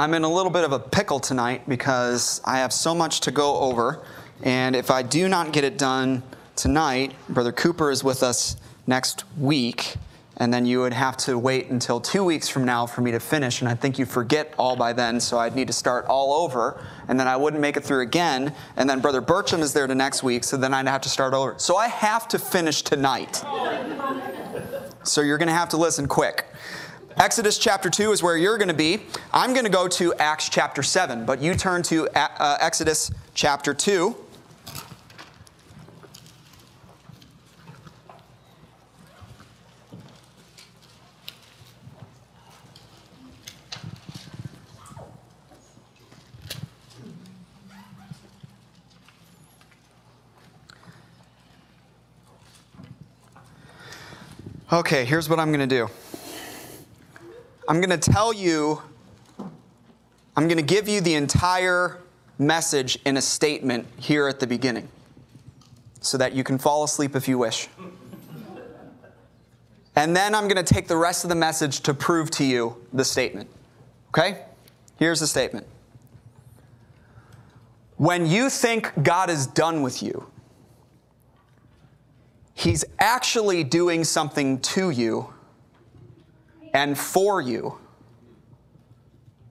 I'm in a little bit of a pickle tonight because I have so much to go over. And if I do not get it done tonight, Brother Cooper is with us next week. And then you would have to wait until two weeks from now for me to finish. And I think you forget all by then, so I'd need to start all over. And then I wouldn't make it through again. And then Brother Bertram is there the next week, so then I'd have to start over. So I have to finish tonight. So you're going to have to listen quick. Exodus chapter 2 is where you're going to be. I'm going to go to Acts chapter 7, but you turn to uh, Exodus chapter 2. Okay, here's what I'm going to do. I'm going to tell you, I'm going to give you the entire message in a statement here at the beginning so that you can fall asleep if you wish. And then I'm going to take the rest of the message to prove to you the statement. Okay? Here's the statement. When you think God is done with you, He's actually doing something to you and for you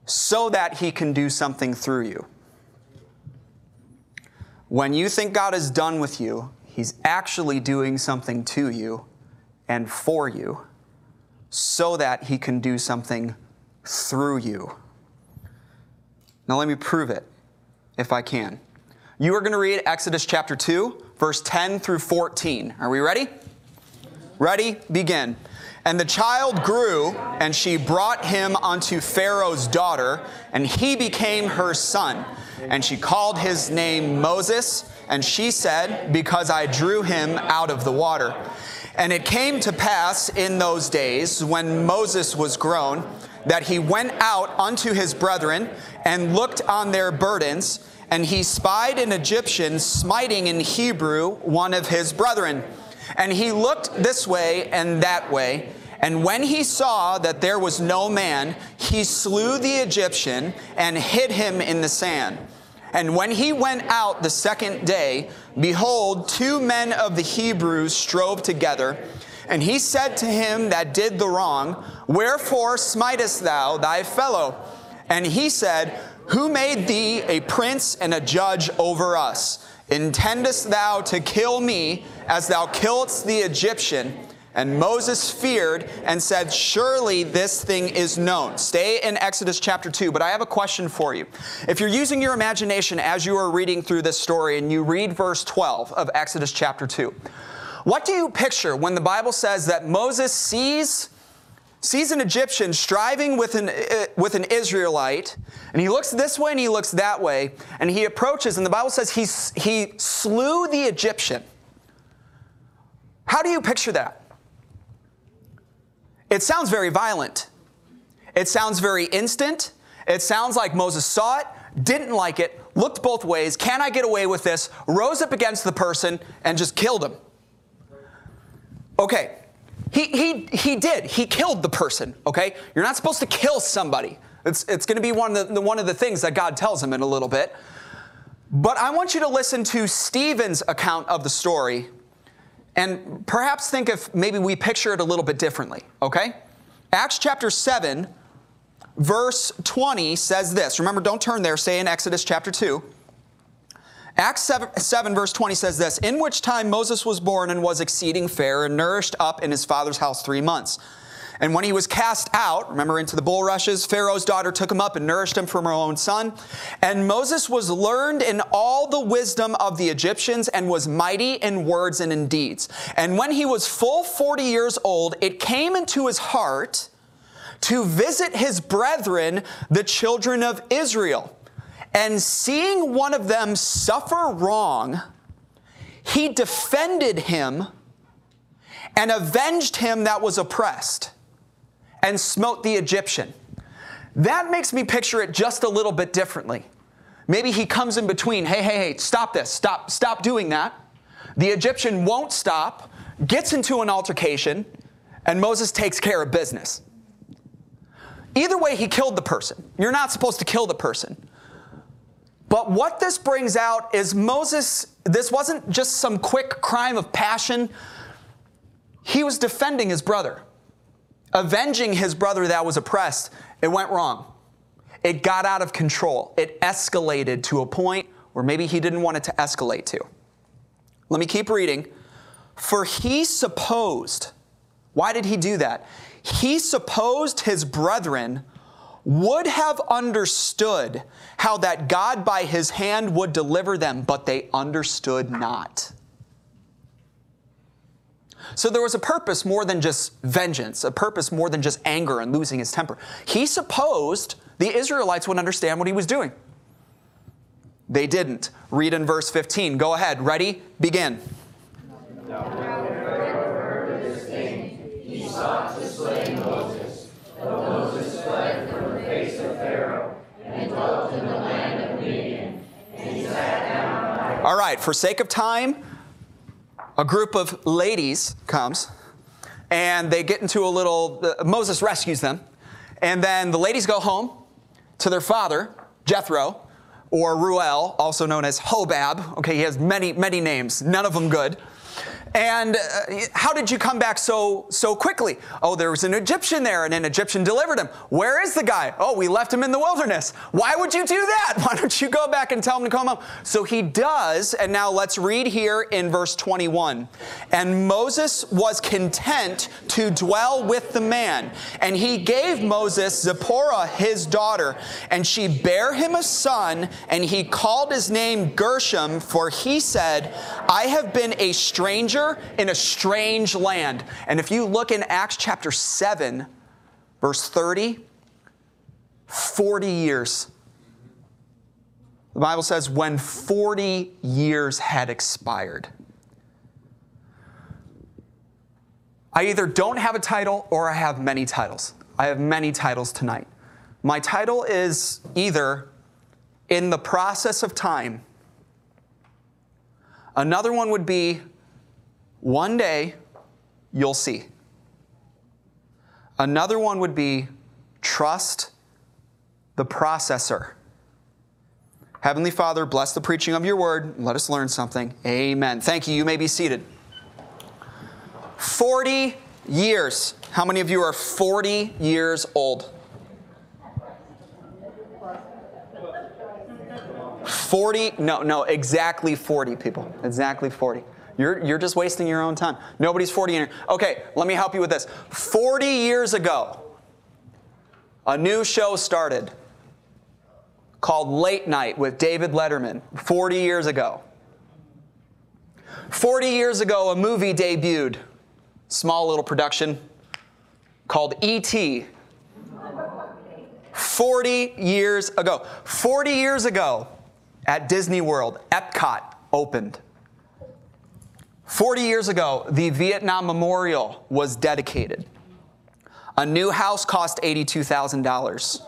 so that he can do something through you. When you think God is done with you, he's actually doing something to you and for you so that he can do something through you. Now, let me prove it if I can. You are going to read Exodus chapter 2, verse 10 through 14. Are we ready? Ready? Begin. And the child grew, and she brought him unto Pharaoh's daughter, and he became her son. And she called his name Moses, and she said, Because I drew him out of the water. And it came to pass in those days, when Moses was grown, that he went out unto his brethren and looked on their burdens, and he spied an Egyptian smiting in Hebrew one of his brethren. And he looked this way and that way. And when he saw that there was no man, he slew the Egyptian and hid him in the sand. And when he went out the second day, behold, two men of the Hebrews strove together. And he said to him that did the wrong, Wherefore smitest thou thy fellow? And he said, Who made thee a prince and a judge over us? Intendest thou to kill me as thou killedst the Egyptian? And Moses feared and said, Surely this thing is known. Stay in Exodus chapter 2, but I have a question for you. If you're using your imagination as you are reading through this story and you read verse 12 of Exodus chapter 2, what do you picture when the Bible says that Moses sees? Sees an Egyptian striving with an, uh, with an Israelite, and he looks this way and he looks that way, and he approaches, and the Bible says he, he slew the Egyptian. How do you picture that? It sounds very violent. It sounds very instant. It sounds like Moses saw it, didn't like it, looked both ways. Can I get away with this? Rose up against the person and just killed him. Okay, he, he, he did. He killed the person, okay? You're not supposed to kill somebody. It's, it's going to be one of, the, one of the things that God tells him in a little bit. But I want you to listen to Stephen's account of the story and perhaps think if maybe we picture it a little bit differently, okay? Acts chapter 7, verse 20 says this. Remember, don't turn there, say in Exodus chapter 2. Acts 7, 7, verse 20 says this In which time Moses was born and was exceeding fair and nourished up in his father's house three months. And when he was cast out, remember into the bulrushes, Pharaoh's daughter took him up and nourished him from her own son. And Moses was learned in all the wisdom of the Egyptians and was mighty in words and in deeds. And when he was full 40 years old, it came into his heart to visit his brethren, the children of Israel And seeing one of them suffer wrong, he defended him and avenged him that was oppressed and smote the Egyptian. That makes me picture it just a little bit differently. Maybe he comes in between, hey, hey, hey, stop this, stop, stop doing that. The Egyptian won't stop, gets into an altercation, and Moses takes care of business. Either way, he killed the person. You're not supposed to kill the person. But what this brings out is Moses, this wasn't just some quick crime of passion. He was defending his brother, avenging his brother that was oppressed. It went wrong. It got out of control. It escalated to a point where maybe he didn't want it to escalate to. Let me keep reading. For he supposed, why did he do that? He supposed his brethren would have understood how that God by his hand would deliver them, but they understood not. So there was a purpose more than just vengeance, a purpose more than just anger and losing his temper. He supposed the Israelites would understand what he was doing. They didn't. Read in verse 15. Go ahead. Ready? Begin. All right, for sake of time, a group of ladies comes and they get into a little, uh, Moses rescues them. And then the ladies go home to their father, Jethro, or Reuel, also known as Hobab. Okay, he has many, many names, none of them good. And uh, how did you come back so so quickly? Oh, there was an Egyptian there, and an Egyptian delivered him. Where is the guy? Oh, we left him in the wilderness. Why would you do that? Why don't you go back and tell him to come home? So he does, and now let's read here in verse 21. And Moses was content to dwell with the man, and he gave Moses Zipporah his daughter, and she bare him a son, and he called his name Gershom, for he said, I have been a stranger stranger in a strange land. And if you look in Acts chapter 7, verse 30, 40 years. The Bible says, when 40 years had expired. I either don't have a title or I have many titles. I have many titles tonight. My title is either in the process of time. Another one would be one day, you'll see. Another one would be trust the processor. Heavenly Father, bless the preaching of your word. Let us learn something. Amen. Thank you. You may be seated. 40 years. How many of you are 40 years old? 40, no, no, exactly 40 people. Exactly 40. You're, you're just wasting your own time. Nobody's 40 in here. Okay, let me help you with this. 40 years ago, a new show started called Late Night with David Letterman 40 years ago. 40 years ago, a movie debuted, small little production called E.T. 40 years ago. 40 years ago, at Disney World, Epcot opened. 40 years ago, the Vietnam Memorial was dedicated. A new house cost $82,000.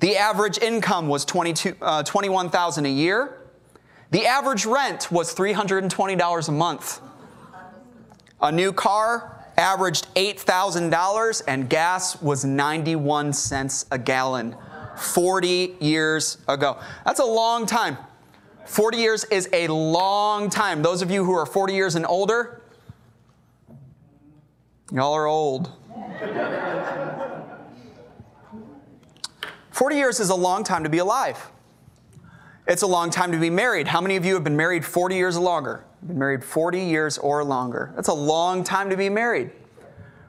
The average income was 22, uh, 21,000 a year. The average rent was $320 a month. A new car averaged $8,000 and gas was 91 cents a gallon 40 years ago. That's a long time. 40 years is a long time. Those of you who are 40 years and older, y'all are old. 40 years is a long time to be alive. It's a long time to be married. How many of you have been married 40 years or longer? Been married 40 years or longer. That's a long time to be married.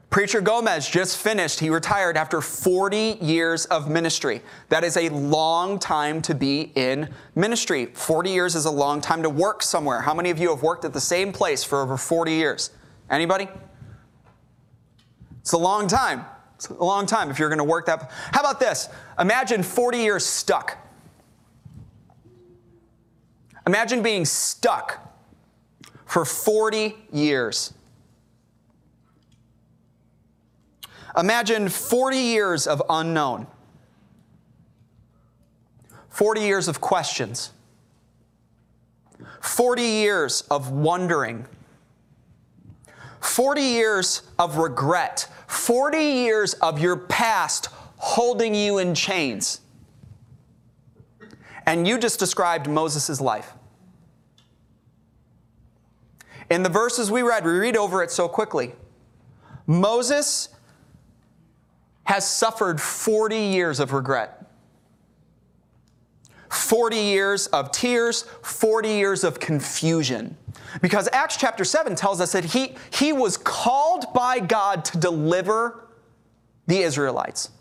Preacher Gomez just finished. He retired after 40 years of ministry. That is a long time to be in ministry. 40 years is a long time to work somewhere. How many of you have worked at the same place for over 40 years? Anybody? It's a long time. It's a long time if you're going to work that. How about this? Imagine 40 years stuck. Imagine being stuck for 40 years. Imagine 40 years of unknown, 40 years of questions, 40 years of wondering, 40 years of regret, 40 years of your past holding you in chains. And you just described Moses' life. In the verses we read, we read over it so quickly. Moses has suffered 40 years of regret. 40 years of tears, 40 years of confusion. Because Acts chapter 7 tells us that he, he was called by God to deliver the Israelites.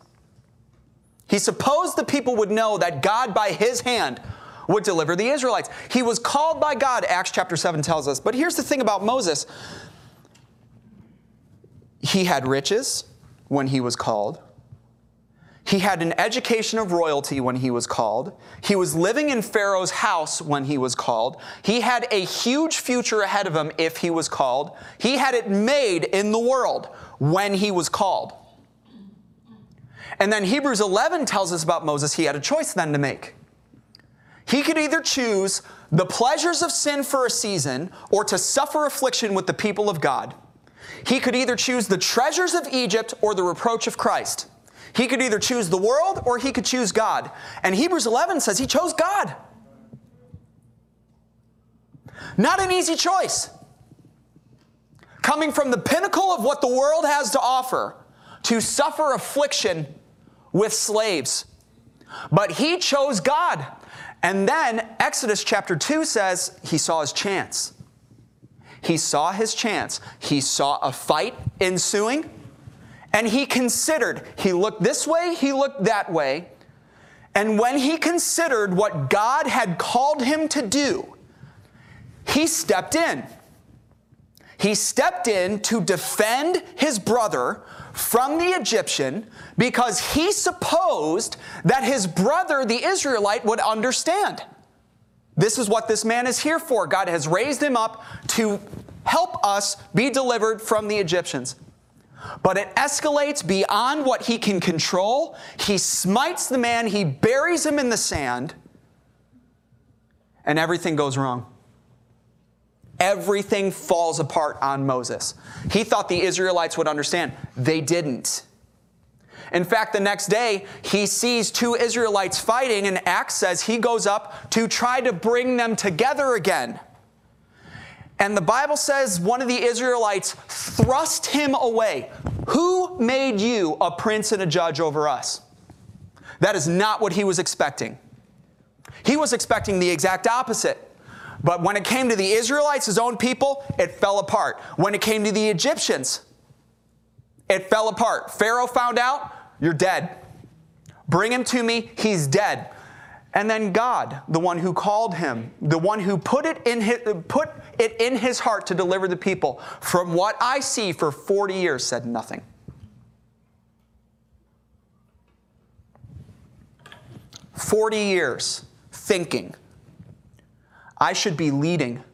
He supposed the people would know that God, by his hand, would deliver the Israelites. He was called by God, Acts chapter 7 tells us. But here's the thing about Moses he had riches when he was called. He had an education of royalty when he was called. He was living in Pharaoh's house when he was called. He had a huge future ahead of him if he was called. He had it made in the world when he was called. And then Hebrews 11 tells us about Moses, he had a choice then to make. He could either choose the pleasures of sin for a season or to suffer affliction with the people of God. He could either choose the treasures of Egypt or the reproach of Christ. He could either choose the world or he could choose God. And Hebrews 11 says he chose God. Not an easy choice. Coming from the pinnacle of what the world has to offer to suffer affliction with slaves. But he chose God. And then Exodus chapter 2 says he saw his chance. He saw his chance. He saw a fight ensuing, and he considered. He looked this way, he looked that way. And when he considered what God had called him to do, he stepped in. He stepped in to defend his brother from the Egyptian because he supposed that his brother, the Israelite, would understand. This is what this man is here for. God has raised him up to help us be delivered from the Egyptians. But it escalates beyond what he can control. He smites the man, he buries him in the sand, and everything goes wrong everything falls apart on Moses. He thought the Israelites would understand. They didn't. In fact, the next day, he sees two Israelites fighting, and Acts says he goes up to try to bring them together again. And the Bible says one of the Israelites thrust him away. Who made you a prince and a judge over us? That is not what he was expecting. He was expecting the exact opposite. But when it came to the Israelites, his own people, it fell apart. When it came to the Egyptians, it fell apart. Pharaoh found out, you're dead. Bring him to me, he's dead. And then God, the one who called him, the one who put it in his, put it in his heart to deliver the people, from what I see for 40 years, said nothing. Forty years thinking, I should be leading,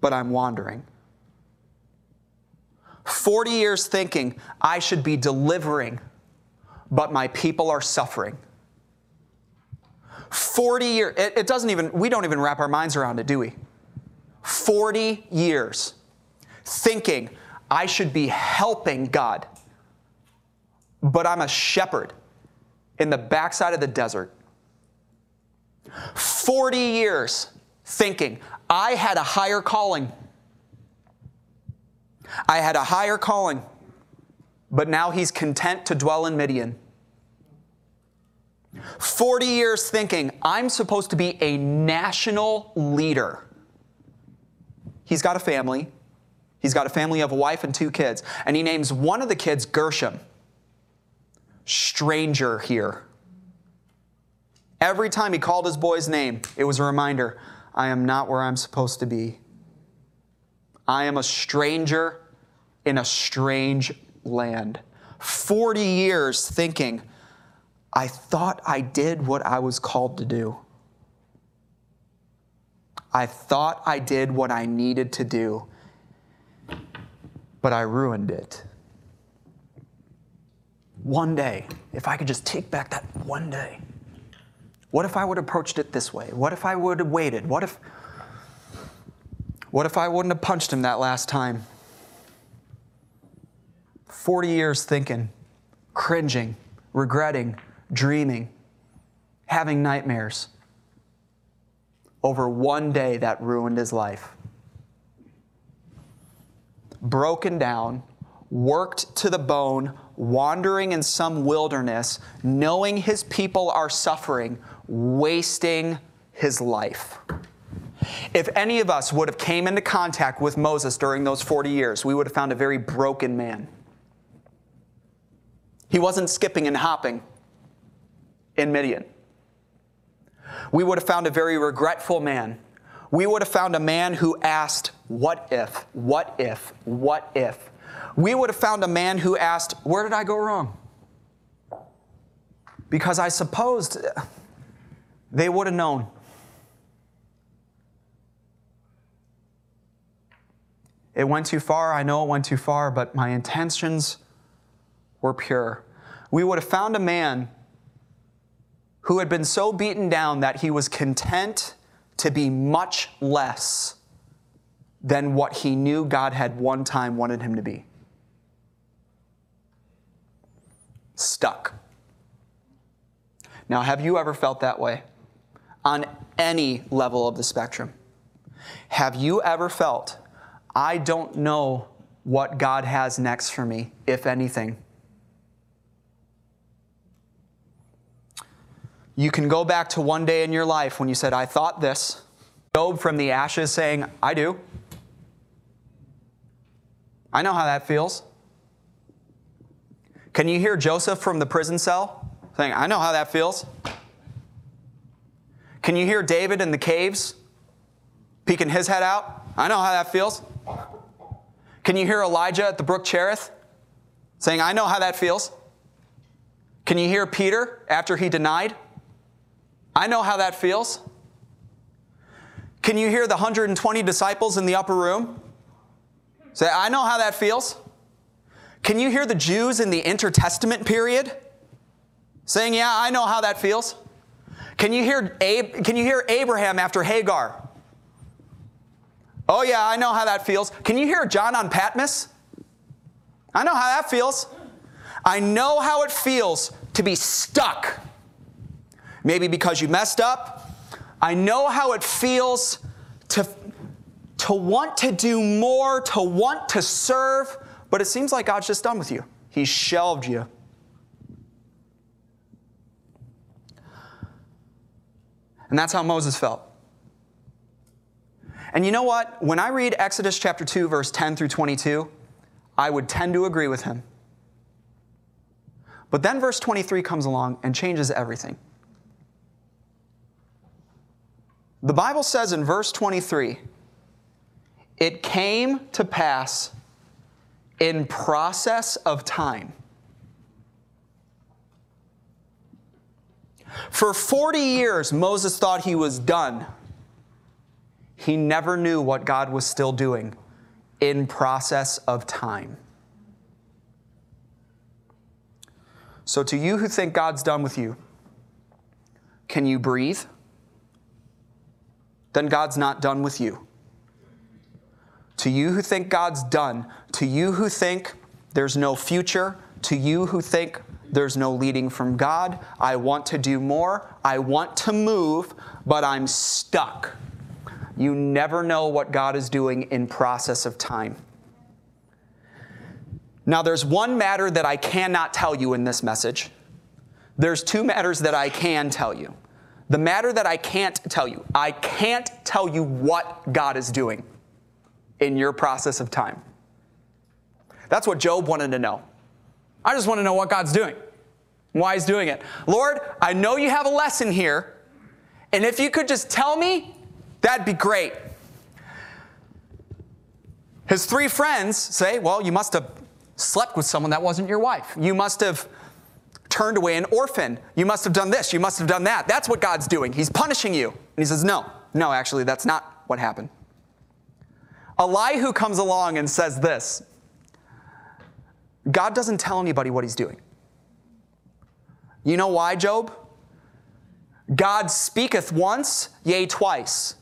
but I'm wandering. 40 years thinking I should be delivering, but my people are suffering. 40 years, it, it, doesn't even, we don't even wrap our minds around it, do we? 40 years thinking I should be helping God, but I'm a shepherd in the backside of the desert 40 years thinking I had a higher calling. I had a higher calling, but now he's content to dwell in Midian. 40 years thinking I'm supposed to be a national leader. He's got a family. He's got a family of a wife and two kids, and he names one of the kids Gershom. Stranger here. Every time he called his boy's name, it was a reminder I am not where I'm supposed to be. I am a stranger in a strange land. 40 years thinking, I thought I did what I was called to do. I thought I did what I needed to do, but I ruined it. One day, if I could just take back that one day, what if I would have approached it this way? What if I would have waited? What if what if I wouldn't have punched him that last time? 40 years thinking, cringing, regretting, dreaming, having nightmares over one day that ruined his life. Broken down, worked to the bone, wandering in some wilderness, knowing his people are suffering, wasting his life. If any of us would have came into contact with Moses during those 40 years, we would have found a very broken man. He wasn't skipping and hopping in Midian. We would have found a very regretful man. We would have found a man who asked, What if? What if? What if? We would have found a man who asked, Where did I go wrong? Because I supposed they would have known. It went too far. I know it went too far, but my intentions were pure. We would have found a man who had been so beaten down that he was content to be much less than what he knew God had one time wanted him to be. Stuck. Now, have you ever felt that way on any level of the spectrum? Have you ever felt, I don't know what God has next for me, if anything? You can go back to one day in your life when you said, I thought this. Job from the ashes saying, I do. I know how that feels. Can you hear Joseph from the prison cell saying, I know how that feels? Can you hear David in the caves peeking his head out? I know how that feels. Can you hear Elijah at the brook Cherith saying, I know how that feels? Can you hear Peter after he denied? I know how that feels. Can you hear the 120 disciples in the upper room? Say, I know how that feels. Can you hear the Jews in the intertestament period saying, Yeah, I know how that feels? Can you hear, Ab- can you hear Abraham after Hagar? Oh, yeah, I know how that feels. Can you hear John on Patmos? I know how that feels. I know how it feels to be stuck maybe because you messed up. I know how it feels to, to want to do more, to want to serve, but it seems like God's just done with you. He's shelved you. And that's how Moses felt. And you know what? When I read Exodus chapter 2, verse 10 through 22, I would tend to agree with him. But then verse 23 comes along and changes everything. The Bible says in verse 23 it came to pass in process of time. For 40 years, Moses thought he was done. He never knew what God was still doing in process of time. So, to you who think God's done with you, can you breathe? Then God's not done with you. To you who think God's done, to you who think there's no future, to you who think there's no leading from God, I want to do more, I want to move, but I'm stuck. You never know what God is doing in process of time. Now, there's one matter that I cannot tell you in this message. There's two matters that I can tell you. The matter that I can't tell you, I can't tell you what God is doing in your process of time. That's what Job wanted to know. I just want to know what God's doing, why He's doing it. Lord, I know you have a lesson here, and if you could just tell me, that'd be great. His three friends say, Well, you must have slept with someone that wasn't your wife. You must have turned away an orphan. You must have done this. You must have done that. That's what God's doing. He's punishing you. And he says, No, no, actually, that's not what happened. Elihu comes along and says this God doesn't tell anybody what he's doing. You know why, Job? God speaketh once, yea, twice,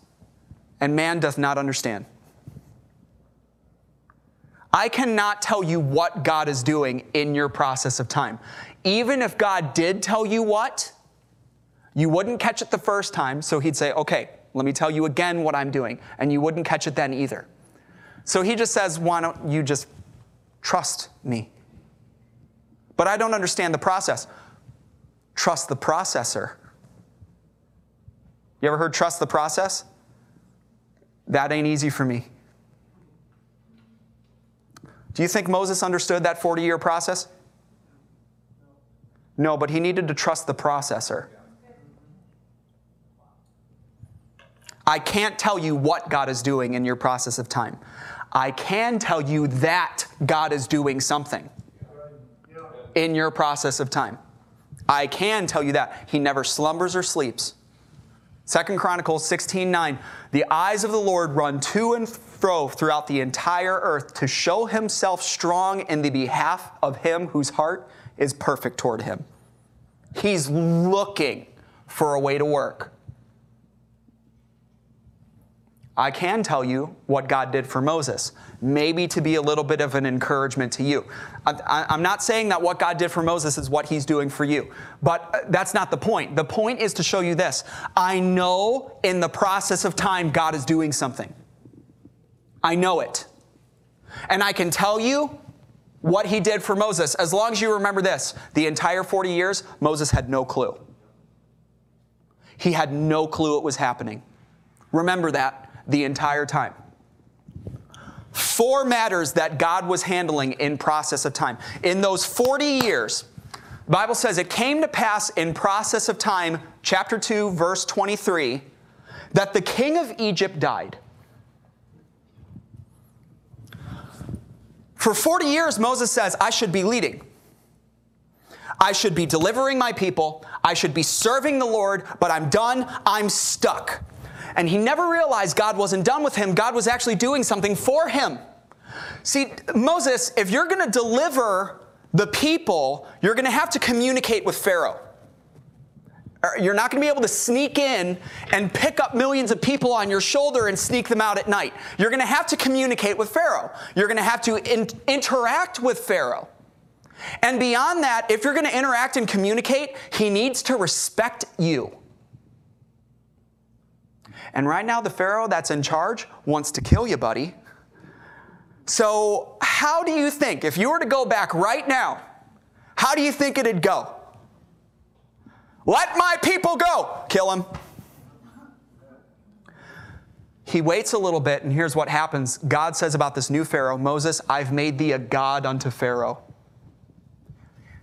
and man doth not understand. I cannot tell you what God is doing in your process of time. Even if God did tell you what, you wouldn't catch it the first time, so he'd say, okay, let me tell you again what I'm doing, and you wouldn't catch it then either. So he just says, why don't you just trust me? But I don't understand the process. Trust the processor. You ever heard trust the process? That ain't easy for me. Do you think Moses understood that 40 year process? No, but he needed to trust the processor. I can't tell you what God is doing in your process of time. I can tell you that God is doing something in your process of time. I can tell you that. He never slumbers or sleeps. Second Chronicles 16 9. The eyes of the Lord run to and fro throughout the entire earth to show himself strong in the behalf of him whose heart is perfect toward him. He's looking for a way to work. I can tell you what God did for Moses, maybe to be a little bit of an encouragement to you. I'm not saying that what God did for Moses is what he's doing for you, but uh, that's not the point. The point is to show you this I know in the process of time God is doing something. I know it. And I can tell you what he did for Moses. As long as you remember this, the entire 40 years, Moses had no clue. He had no clue it was happening. Remember that the entire time. Four matters that God was handling in process of time. In those 40 years, Bible says it came to pass in process of time, chapter 2, verse 23, that the king of Egypt died. For 40 years, Moses says, I should be leading. I should be delivering my people. I should be serving the Lord, but I'm done. I'm stuck. And he never realized God wasn't done with him. God was actually doing something for him. See, Moses, if you're going to deliver the people, you're going to have to communicate with Pharaoh. You're not going to be able to sneak in and pick up millions of people on your shoulder and sneak them out at night. You're going to have to communicate with Pharaoh. You're going to have to in- interact with Pharaoh. And beyond that, if you're going to interact and communicate, he needs to respect you. And right now, the Pharaoh that's in charge wants to kill you, buddy. So, how do you think, if you were to go back right now, how do you think it'd go? Let my people go. Kill him. He waits a little bit, and here's what happens God says about this new Pharaoh Moses, I've made thee a God unto Pharaoh.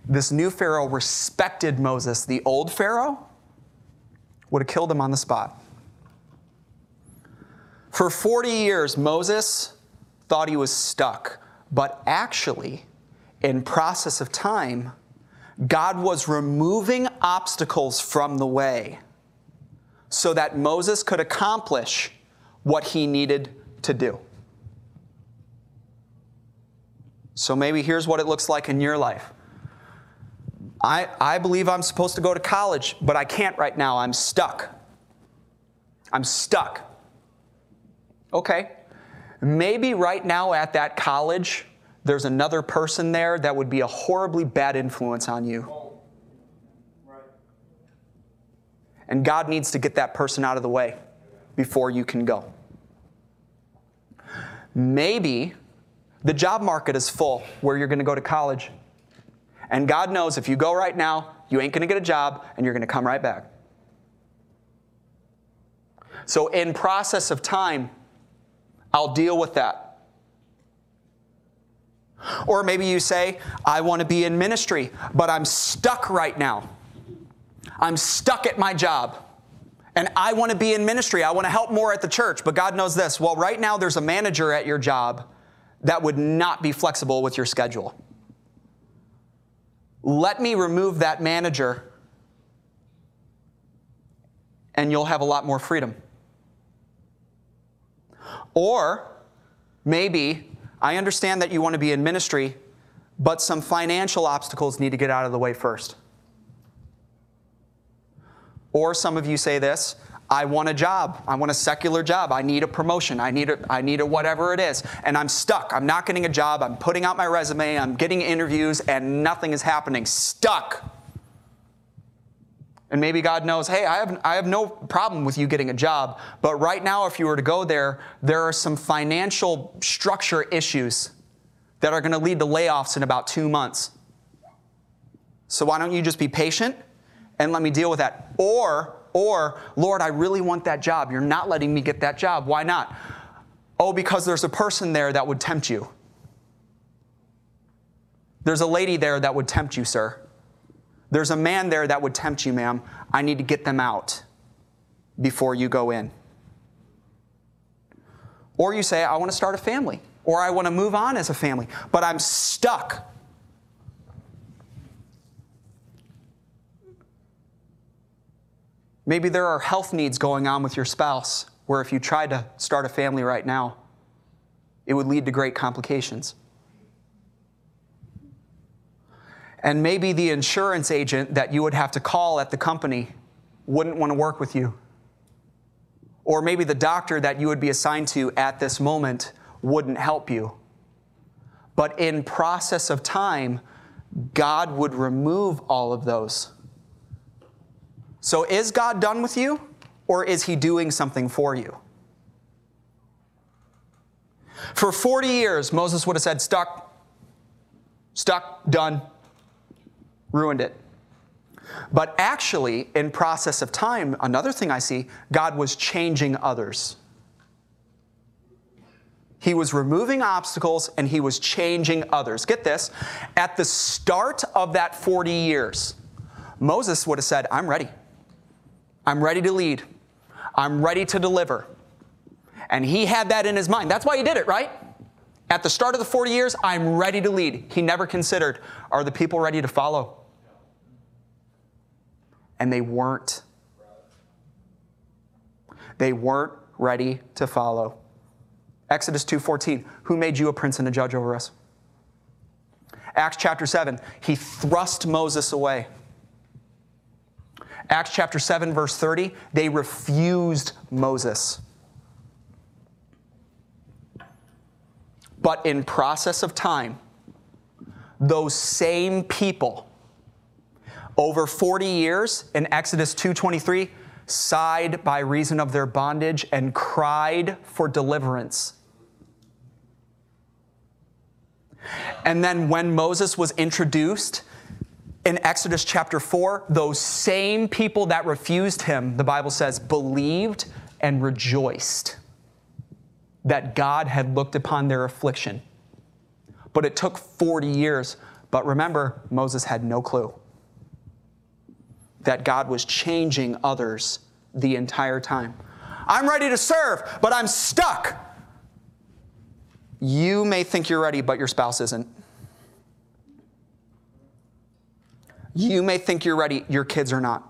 This new Pharaoh respected Moses. The old Pharaoh would have killed him on the spot. For 40 years, Moses thought he was stuck, but actually, in process of time, God was removing obstacles from the way so that Moses could accomplish what he needed to do. So maybe here's what it looks like in your life. I, I believe I'm supposed to go to college, but I can't right now. I'm stuck. I'm stuck. Okay. Maybe right now at that college, there's another person there that would be a horribly bad influence on you. And God needs to get that person out of the way before you can go. Maybe the job market is full where you're going to go to college. And God knows if you go right now, you ain't going to get a job and you're going to come right back. So, in process of time, I'll deal with that. Or maybe you say, I want to be in ministry, but I'm stuck right now. I'm stuck at my job. And I want to be in ministry. I want to help more at the church. But God knows this. Well, right now there's a manager at your job that would not be flexible with your schedule. Let me remove that manager, and you'll have a lot more freedom. Or maybe I understand that you want to be in ministry, but some financial obstacles need to get out of the way first. Or some of you say this I want a job. I want a secular job. I need a promotion. I need a, I need a whatever it is. And I'm stuck. I'm not getting a job. I'm putting out my resume. I'm getting interviews and nothing is happening. Stuck. And maybe God knows, hey, I have, I have no problem with you getting a job. But right now, if you were to go there, there are some financial structure issues that are going to lead to layoffs in about two months. So why don't you just be patient and let me deal with that? Or, or, Lord, I really want that job. You're not letting me get that job. Why not? Oh, because there's a person there that would tempt you. There's a lady there that would tempt you, sir. There's a man there that would tempt you, ma'am. I need to get them out before you go in. Or you say, I want to start a family, or I want to move on as a family, but I'm stuck. Maybe there are health needs going on with your spouse where if you tried to start a family right now, it would lead to great complications. And maybe the insurance agent that you would have to call at the company wouldn't want to work with you. Or maybe the doctor that you would be assigned to at this moment wouldn't help you. But in process of time, God would remove all of those. So is God done with you or is he doing something for you? For 40 years, Moses would have said, stuck, stuck, done ruined it. But actually, in process of time, another thing I see, God was changing others. He was removing obstacles and he was changing others. Get this, at the start of that 40 years, Moses would have said, I'm ready. I'm ready to lead. I'm ready to deliver. And he had that in his mind. That's why he did it, right? At the start of the 40 years, I'm ready to lead. He never considered, are the people ready to follow? And they weren't. They weren't ready to follow. Exodus 2:14, who made you a prince and a judge over us? Acts chapter 7, he thrust Moses away. Acts chapter 7 verse 30, they refused Moses. But in process of time, those same people over 40 years in Exodus 2:23 sighed by reason of their bondage and cried for deliverance. And then when Moses was introduced in Exodus chapter 4, those same people that refused him, the Bible says, believed and rejoiced that God had looked upon their affliction. But it took 40 years. But remember, Moses had no clue that God was changing others the entire time. I'm ready to serve, but I'm stuck. You may think you're ready, but your spouse isn't. You may think you're ready, your kids are not.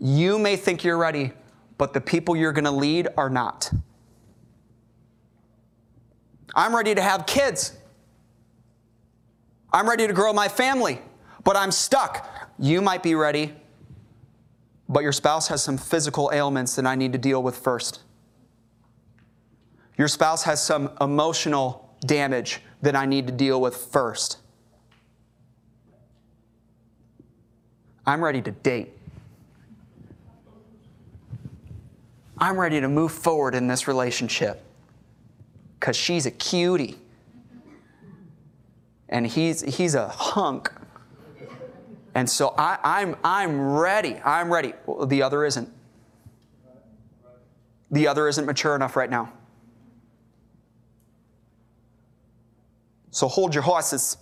You may think you're ready, but the people you're going to lead are not. I'm ready to have kids. I'm ready to grow my family, but I'm stuck. You might be ready, but your spouse has some physical ailments that I need to deal with first. Your spouse has some emotional damage that I need to deal with first. I'm ready to date. I'm ready to move forward in this relationship because she's a cutie and he's, he's a hunk. And so I, I'm, I'm ready. I'm ready. Well, the other isn't. The other isn't mature enough right now. So hold your horses.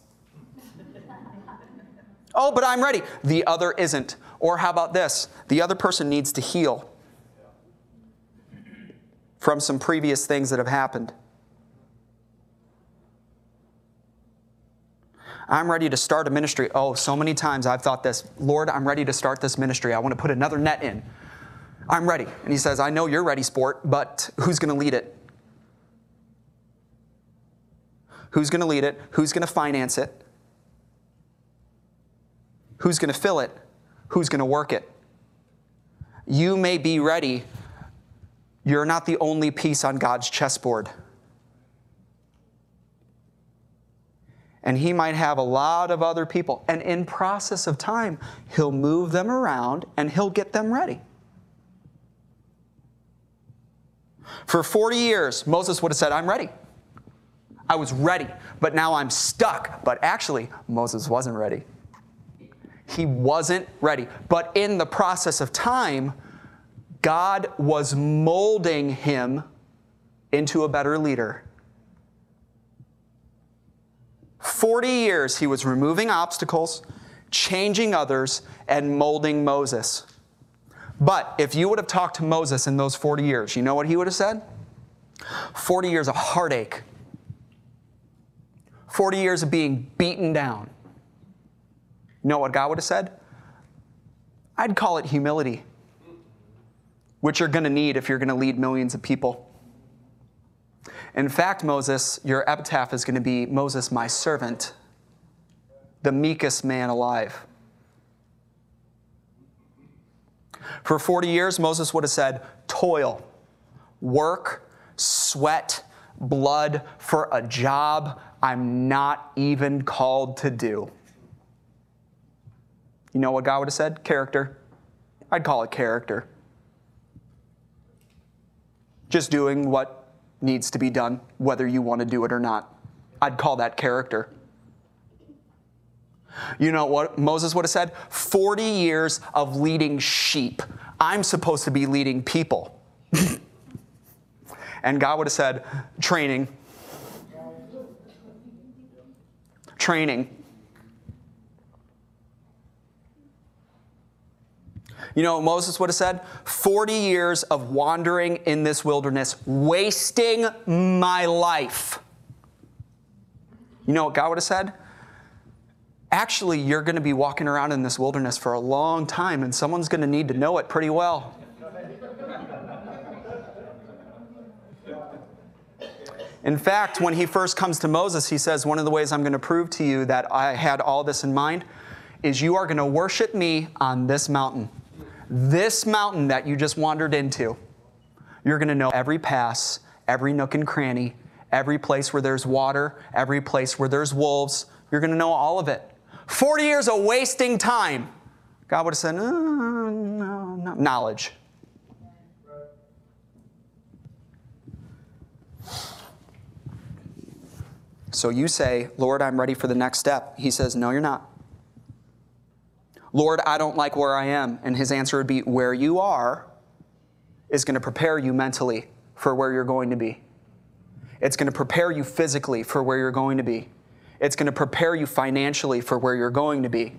oh, but I'm ready. The other isn't. Or how about this? The other person needs to heal from some previous things that have happened. I'm ready to start a ministry. Oh, so many times I've thought this Lord, I'm ready to start this ministry. I want to put another net in. I'm ready. And he says, I know you're ready, sport, but who's going to lead it? Who's going to lead it? Who's going to finance it? Who's going to fill it? Who's going to work it? You may be ready. You're not the only piece on God's chessboard. And he might have a lot of other people. And in process of time, he'll move them around and he'll get them ready. For 40 years, Moses would have said, I'm ready. I was ready, but now I'm stuck. But actually, Moses wasn't ready. He wasn't ready. But in the process of time, God was molding him into a better leader. 40 years he was removing obstacles, changing others, and molding Moses. But if you would have talked to Moses in those 40 years, you know what he would have said? 40 years of heartache, 40 years of being beaten down. You know what God would have said? I'd call it humility, which you're going to need if you're going to lead millions of people. In fact, Moses, your epitaph is going to be Moses, my servant, the meekest man alive. For 40 years, Moses would have said, toil, work, sweat, blood for a job I'm not even called to do. You know what God would have said? Character. I'd call it character. Just doing what needs to be done, whether you want to do it or not. I'd call that character. You know what Moses would have said? 40 years of leading sheep. I'm supposed to be leading people. and God would have said, training. Training. You know what Moses would have said? 40 years of wandering in this wilderness, wasting my life. You know what God would have said? Actually, you're going to be walking around in this wilderness for a long time, and someone's going to need to know it pretty well. In fact, when he first comes to Moses, he says, One of the ways I'm going to prove to you that I had all this in mind is you are going to worship me on this mountain. This mountain that you just wandered into, you're going to know every pass, every nook and cranny, every place where there's water, every place where there's wolves. You're going to know all of it. 40 years of wasting time. God would have said, uh, no, no, no. knowledge. So you say, Lord, I'm ready for the next step. He says, No, you're not. Lord, I don't like where I am. And his answer would be, Where you are is going to prepare you mentally for where you're going to be. It's going to prepare you physically for where you're going to be. It's going to prepare you financially for where you're going to be.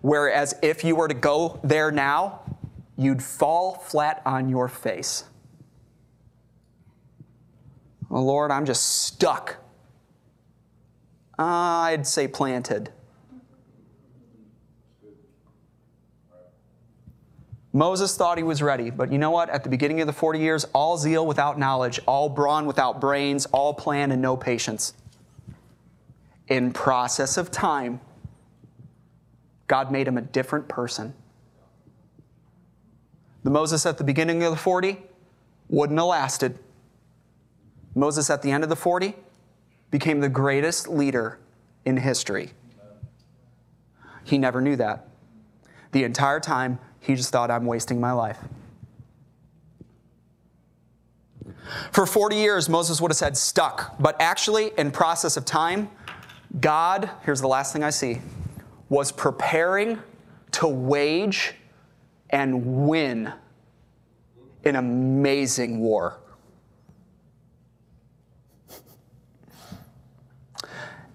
Whereas if you were to go there now, you'd fall flat on your face. Oh, Lord, I'm just stuck. Uh, I'd say planted. Moses thought he was ready, but you know what? At the beginning of the 40 years, all zeal without knowledge, all brawn without brains, all plan and no patience. In process of time, God made him a different person. The Moses at the beginning of the 40 wouldn't have lasted. Moses at the end of the 40 became the greatest leader in history. He never knew that. The entire time, he just thought, I'm wasting my life. For 40 years, Moses would have said stuck, but actually, in process of time, God, here's the last thing I see, was preparing to wage and win an amazing war.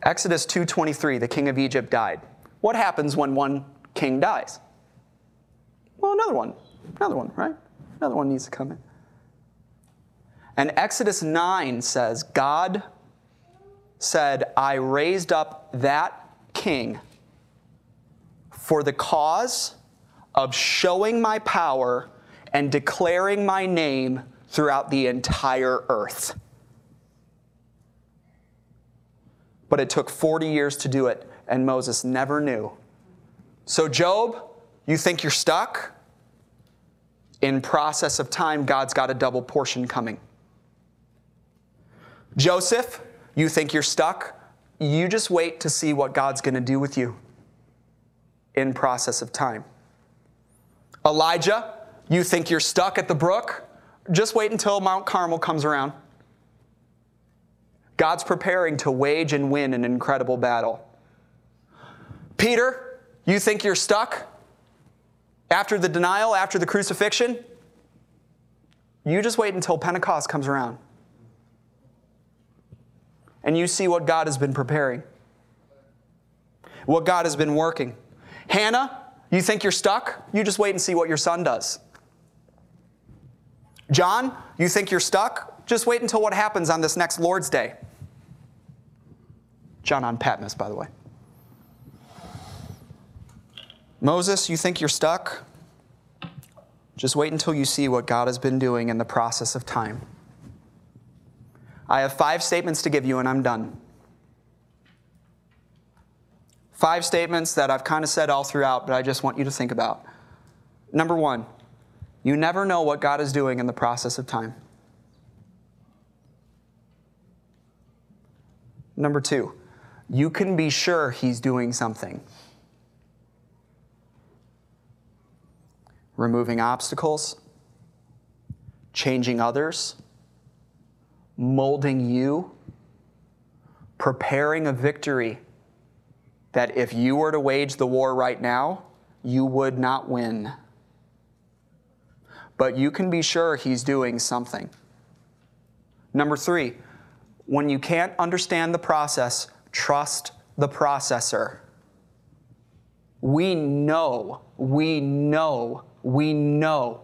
Exodus 2:23, the king of Egypt died. What happens when one king dies? Well, another one, another one, right? Another one needs to come in. And Exodus 9 says, God said, I raised up that king for the cause of showing my power and declaring my name throughout the entire earth. But it took 40 years to do it, and Moses never knew. So, Job, you think you're stuck? In process of time, God's got a double portion coming. Joseph, you think you're stuck? You just wait to see what God's going to do with you in process of time. Elijah, you think you're stuck at the brook? Just wait until Mount Carmel comes around. God's preparing to wage and win an incredible battle. Peter, you think you're stuck after the denial, after the crucifixion? You just wait until Pentecost comes around. And you see what God has been preparing, what God has been working. Hannah, you think you're stuck? You just wait and see what your son does. John, you think you're stuck? Just wait until what happens on this next Lord's Day. John on Patmos, by the way. Moses, you think you're stuck? Just wait until you see what God has been doing in the process of time. I have five statements to give you, and I'm done. Five statements that I've kind of said all throughout, but I just want you to think about. Number one, you never know what God is doing in the process of time. Number two, you can be sure He's doing something. Removing obstacles, changing others, molding you, preparing a victory that if you were to wage the war right now, you would not win. But you can be sure he's doing something. Number three, when you can't understand the process, trust the processor. We know, we know, we know.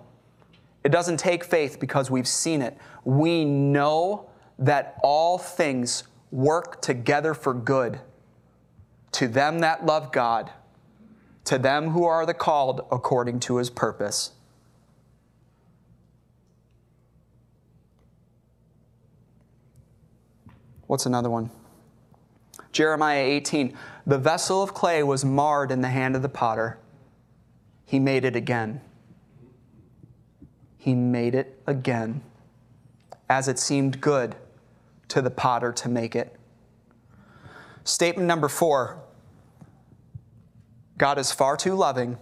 It doesn't take faith because we've seen it. We know that all things work together for good to them that love God, to them who are the called according to his purpose. What's another one? Jeremiah 18. The vessel of clay was marred in the hand of the potter. He made it again. He made it again, as it seemed good to the potter to make it. Statement number four God is far too loving,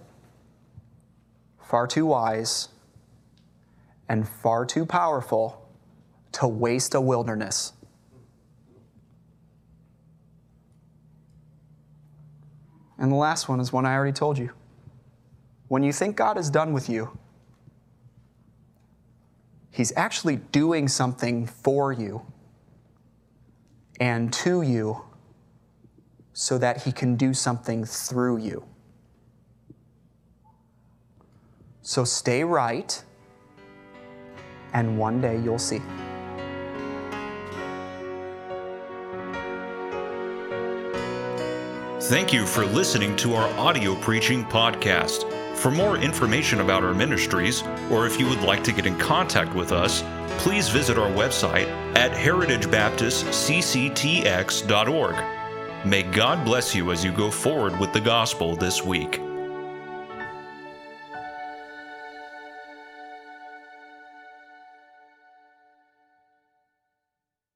far too wise, and far too powerful to waste a wilderness. And the last one is one I already told you. When you think God is done with you, He's actually doing something for you and to you so that he can do something through you. So stay right, and one day you'll see. Thank you for listening to our audio preaching podcast. For more information about our ministries, or if you would like to get in contact with us, please visit our website at heritagebaptistcctx.org. May God bless you as you go forward with the gospel this week.